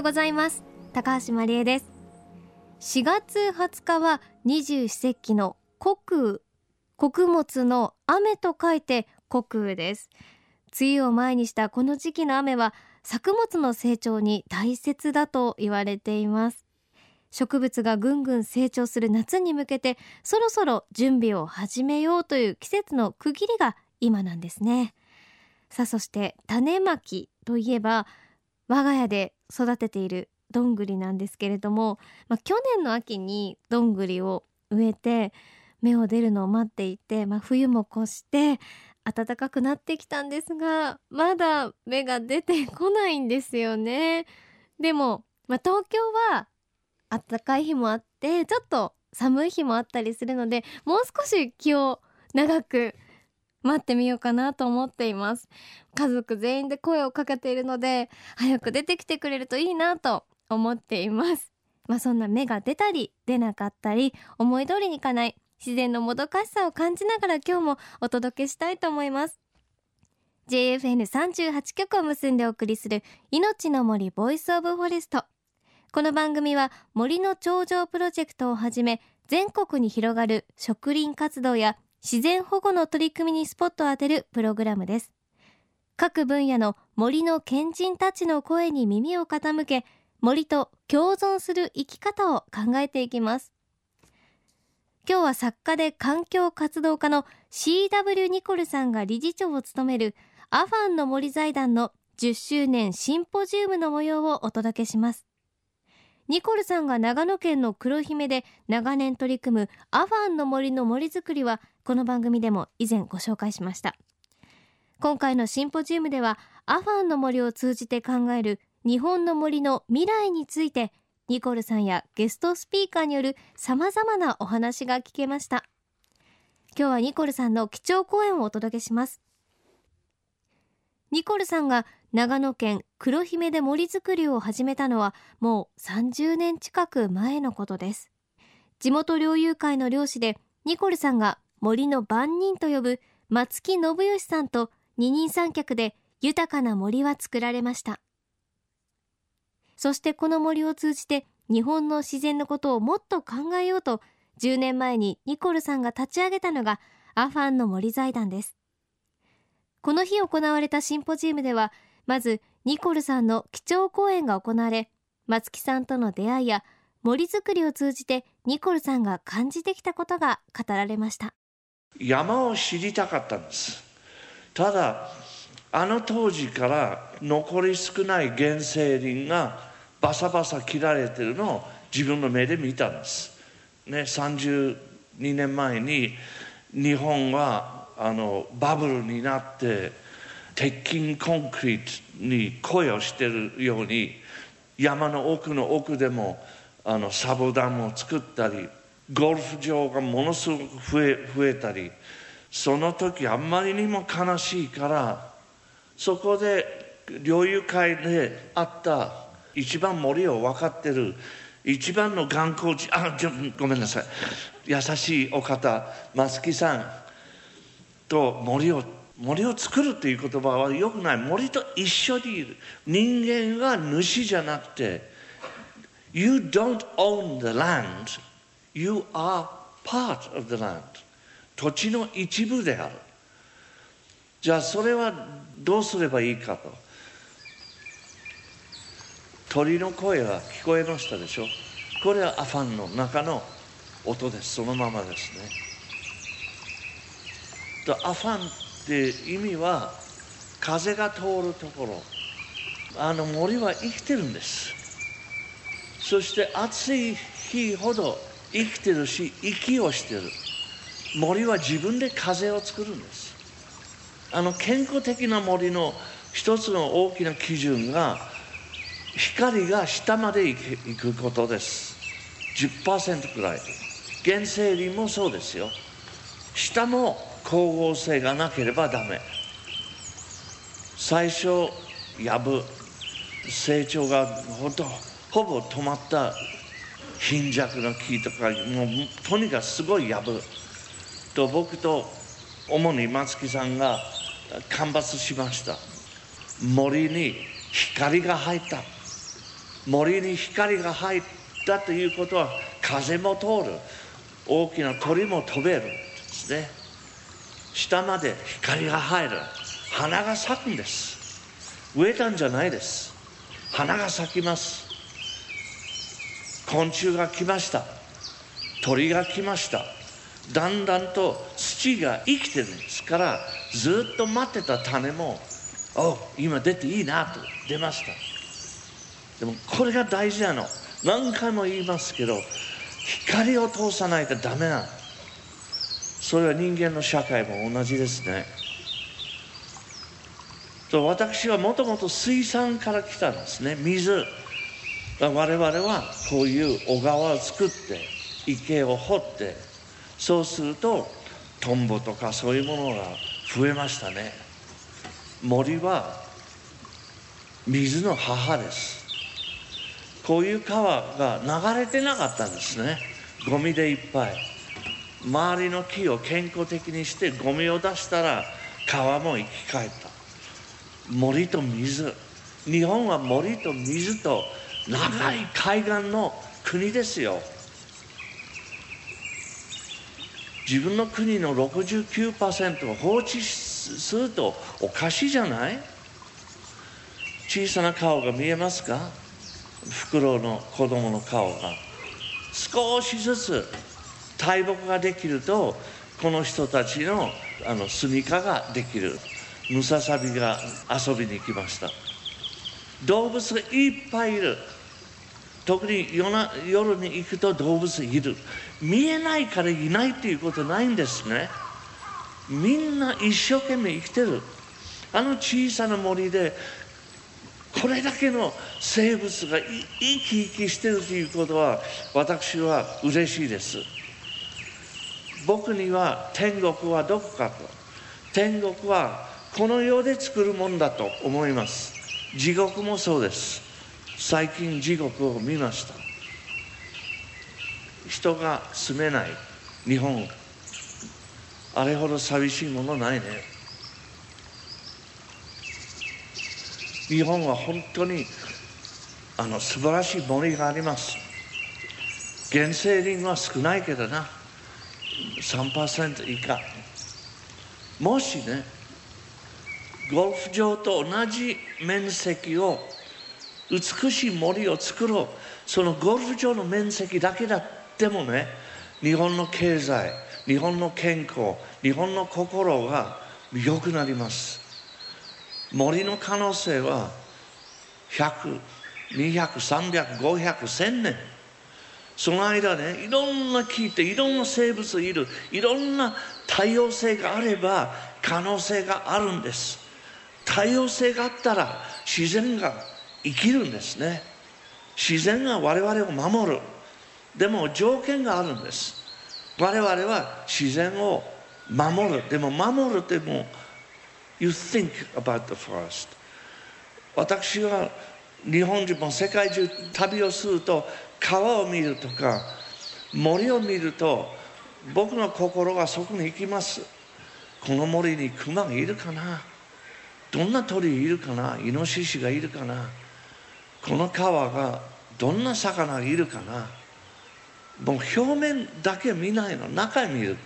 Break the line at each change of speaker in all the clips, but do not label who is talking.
ようございます。高橋真理恵です。4月20日は二十四節気の穀雨。穀物の雨と書いて穀雨です。梅雨を前にしたこの時期の雨は作物の成長に大切だと言われています。植物がぐんぐん成長する夏に向けてそろそろ準備を始めようという季節の区切りが今なんですね。さあそして種まきといえば我が家で育てているどんぐりなんですけれども、まあ、去年の秋にどんぐりを植えて芽を出るのを待っていて、まあ、冬も越して暖かくなってきたんですがまだ芽が出てこないんですよね。でも、まあ、東京は暖かい日もあってちょっと寒い日もあったりするのでもう少し気を長く待ってみようかなと思っています。家族全員で声をかけているので早く出てきてくれるといいなと思っています。まあそんな芽が出たり出なかったり思い通りにいかない自然のもどかしさを感じながら今日もお届けしたいと思います。JFN38 局を結んでお送りするいのちの森 Voice of Forest。この番組は森の長城プロジェクトをはじめ全国に広がる植林活動や自然保護の取り組みにスポットを当てるプログラムです。各分野の森の賢人たちの声に耳を傾け森と共存する生き方を考えていきます。今日は作家で環境活動家の CW ニコルさんが理事長を務めるアファンの森財団の10周年シンポジウムの模様をお届けします。ニコルさんが長野県の黒姫で長年取り組むアファンの森の森づくりはこの番組でも以前ご紹介しました。今回のシンポジウムではアファンの森を通じて考える日本の森の未来についてニコルさんやゲストスピーカーによる様々なお話が聞けました。今日はニコルさんの貴重講演をお届けします。ニコルさんが長野県黒姫で森づくりを始めたのはもう30年近く前のことです。地元猟友会の漁師でニコルさんが森の番人と呼ぶ松木信義さんと二人三脚で豊かな森は作られました。そしてこの森を通じて日本の自然のことをもっと考えようと10年前にニコルさんが立ち上げたのがアファンの森財団です。この日行われたシンポジウムではまずニコルさんの基調講演が行われ松木さんとの出会いや森づくりを通じてニコルさんが感じてきたことが語られました。
山を知りたかったんです。ただあの当時から残り少ない原生林がバサバサ切られてるのを自分の目で見たんです、ね、32年前に日本はあのバブルになって鉄筋コンクリートに恋をしてるように山の奥の奥でもあのサブダムを作ったりゴルフ場がものすごく増え増えたりその時あんまりにも悲しいからそこで猟友会であった一番森を分かってる一番の観光地あごめんなさい。優しいお方松木さん。と森を森を作るっていう言葉はよくない。森と一緒にいる。人間が主じゃなくて You don't own the land. You are part of the land. 土地の一部である。じゃあそれはどうすればいいかと。鳥の声が聞こえましたでしょ。これはアファンの中の音です。そのままですね。とアファンって意味は風が通るところ。あの森は生きてるんです。そして暑い日ほど生きてるし息をしてる。森は自分で風を作るんです。あの健康的な森の一つの大きな基準が光が下まで行くことです。10%くらい。原生林もそうですよ。下も光合成がなければダメ。最初やぶ成長がほとほぼ止まった貧弱な木とかもうとにかくすごいやぶ。と僕と主に松木さんが干ばつしました。森に光が入った。森に光が入ったということは風も通る。大きな鳥も飛べる。ですね。下まで光が入る。花が咲くんです。植えたんじゃないです。花が咲きます。昆虫が来ました。鳥が来ました。だんだんと土が生きてるんですからずっと待ってた種もお今出ていいなと。出ました。でもこれが大事なの。何回も言いますけど光を通さないとダメなの。それは人間の社会も同じですね。と私はもともと水産から来たんですね。水。我々はこういう小川を作って池を掘ってそうするとトンボとかそういうものが増えましたね。森は水の母です。こういう川が流れてなかったんですね。ゴミでいっぱい。周りの木を健康的にしてゴミを出したら川も生き返った。森と水。日本は森と水と長い海岸の国ですよ。自分の国の69%を放置するとおかしいじゃない？小さな顔が見えますか？フクロウの子供の顔が少しずつ大木ができるとこの人たちのあの住みかができる。ムササビが遊びに行きました。動物がいっぱいいる。特に夜な夜に行くと動物いる。見えないからいないっていうことないんですね。みんな一生懸命生きてる。あの小さな森でこれだけの生物が生き生きしてるということは私は嬉しいです。僕には天国はどこかと。天国はこの世で作るもんだと思います。地獄もそうです。最近地獄を見ました。人が住めない。日本。あれほど寂しいものないね。日本は本当にあの素晴らしい森があります。原生林は少ないけどな。3%以下。もしねゴルフ場と同じ面積を美しい森を作ろう。そのゴルフ場の面積だけだってもね日本の経済日本の健康日本の心が良くなります。森の可能性は1002003005001000年。その間ねいろんな木っていろんな生物いる。いろんな多様性があれば可能性があるんです。多様性があったら自然が生きるんですね。自然が我々を守る。でも条件があるんです。我々は自然を守る。でも守るっても You think about the forest 私は日本人も世界中旅をすると川を見るとか森を見ると僕の心がそこに行きます。この森に熊がいるかな？どんな鳥いるかな？イノシシがいるかな？この川がどんな魚がいるかな？もう表面だけ見ないの。中見る。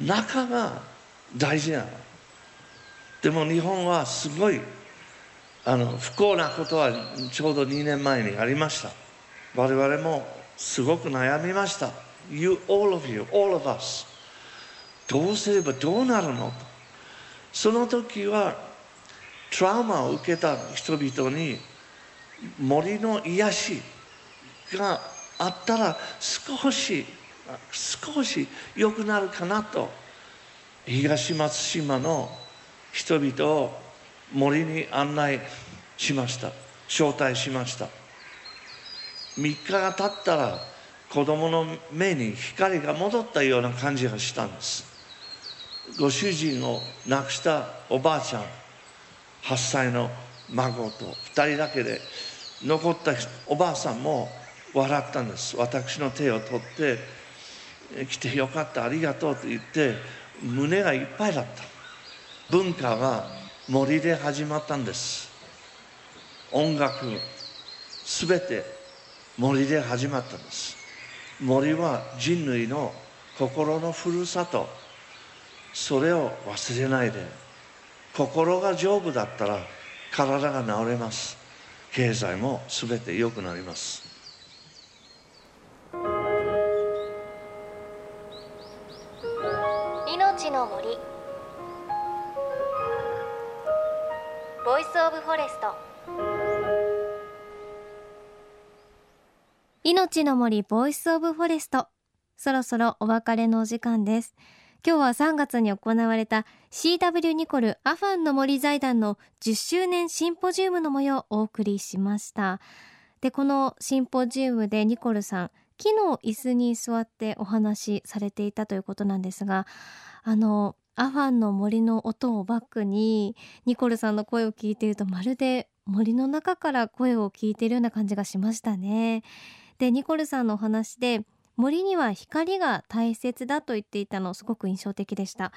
中が大事なの。でも日本はすごいあの不幸なことはちょうど2年前にありました。我々もすごく悩みました。You, all of you, all of us. どうすればどうなるの？とその時はトラウマを受けた人々に森の癒しがあったら少し少し良くなるかなと。東松島の人々を森に案内しました。招待しました。3日が経ったら子供の目に光が戻ったような感じがしたんです。ご主人を亡くしたおばあちゃん8歳の孫と2人だけで残ったおばあさんも笑ったんです。私の手を取って来てよかったありがとうと言って胸がいっぱいだった。文化が森で始まったんです。音楽すべて森で始まったんです。森は人類の心のふるさと。それを忘れないで。心が丈夫だったら体が治れます。経済もすべて良くなります。
いのちの森。 Voice of Forestいのちの森 Voice of Forest。そろそろお別れのお時間です。今日は3月に行われた CW ニコルアファンの森財団の10周年シンポジウムの模様をお送りしました。でこのシンポジウムでニコルさん木の椅子に座ってお話しされていたということなんですがあのアファンの森の音をバックにニコルさんの声を聞いているとまるで森の中から声を聞いているような感じがしましたね。でニコルさんのお話で森には光が大切だと言っていたのすごく印象的でした。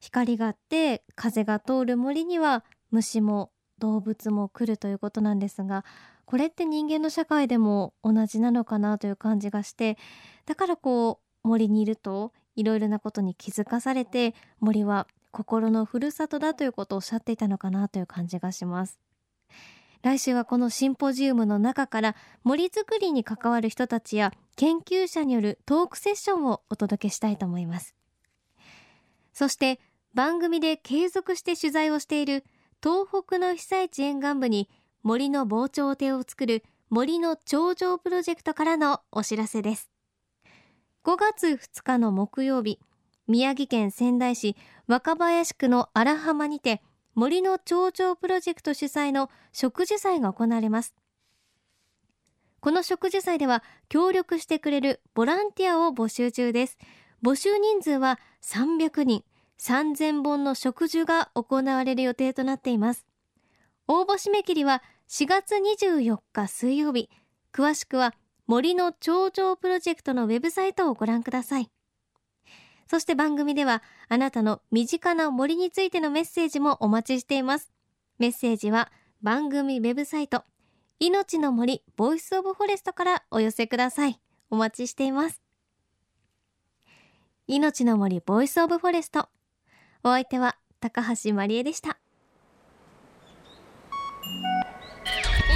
光があって風が通る森には虫も動物も来るということなんですがこれって人間の社会でも同じなのかなという感じがしてだからこう森にいるといろいろなことに気づかされて森は心のふるさとだということをおっしゃっていたのかなという感じがします。来週はこのシンポジウムの中から森づくりに関わる人たちや研究者によるトークセッションをお届けしたいと思います。そして番組で継続して取材をしている東北の被災地沿岸部に森の防潮堤を作る森の頂上プロジェクトからのお知らせです。5月2日の木曜日宮城県仙台市若林区の荒浜にて森の頂上プロジェクト主催の植樹祭が行われます。この植樹祭では協力してくれるボランティアを募集中です。募集人数は300人3000本の植樹が行われる予定となっています。応募締め切りは4月24日水曜日。詳しくは森の頂上プロジェクトのウェブサイトをご覧ください。そして番組ではあなたの身近な森についてのメッセージもお待ちしています。メッセージは番組ウェブサイトいのちの森 Voice of Forest からお寄せください。お待ちしています。いのちの森 Voice of Forest。お相手は高橋万里恵でした。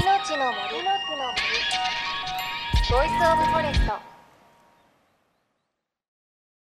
いのちの森の森。ボイスオブフォレスト。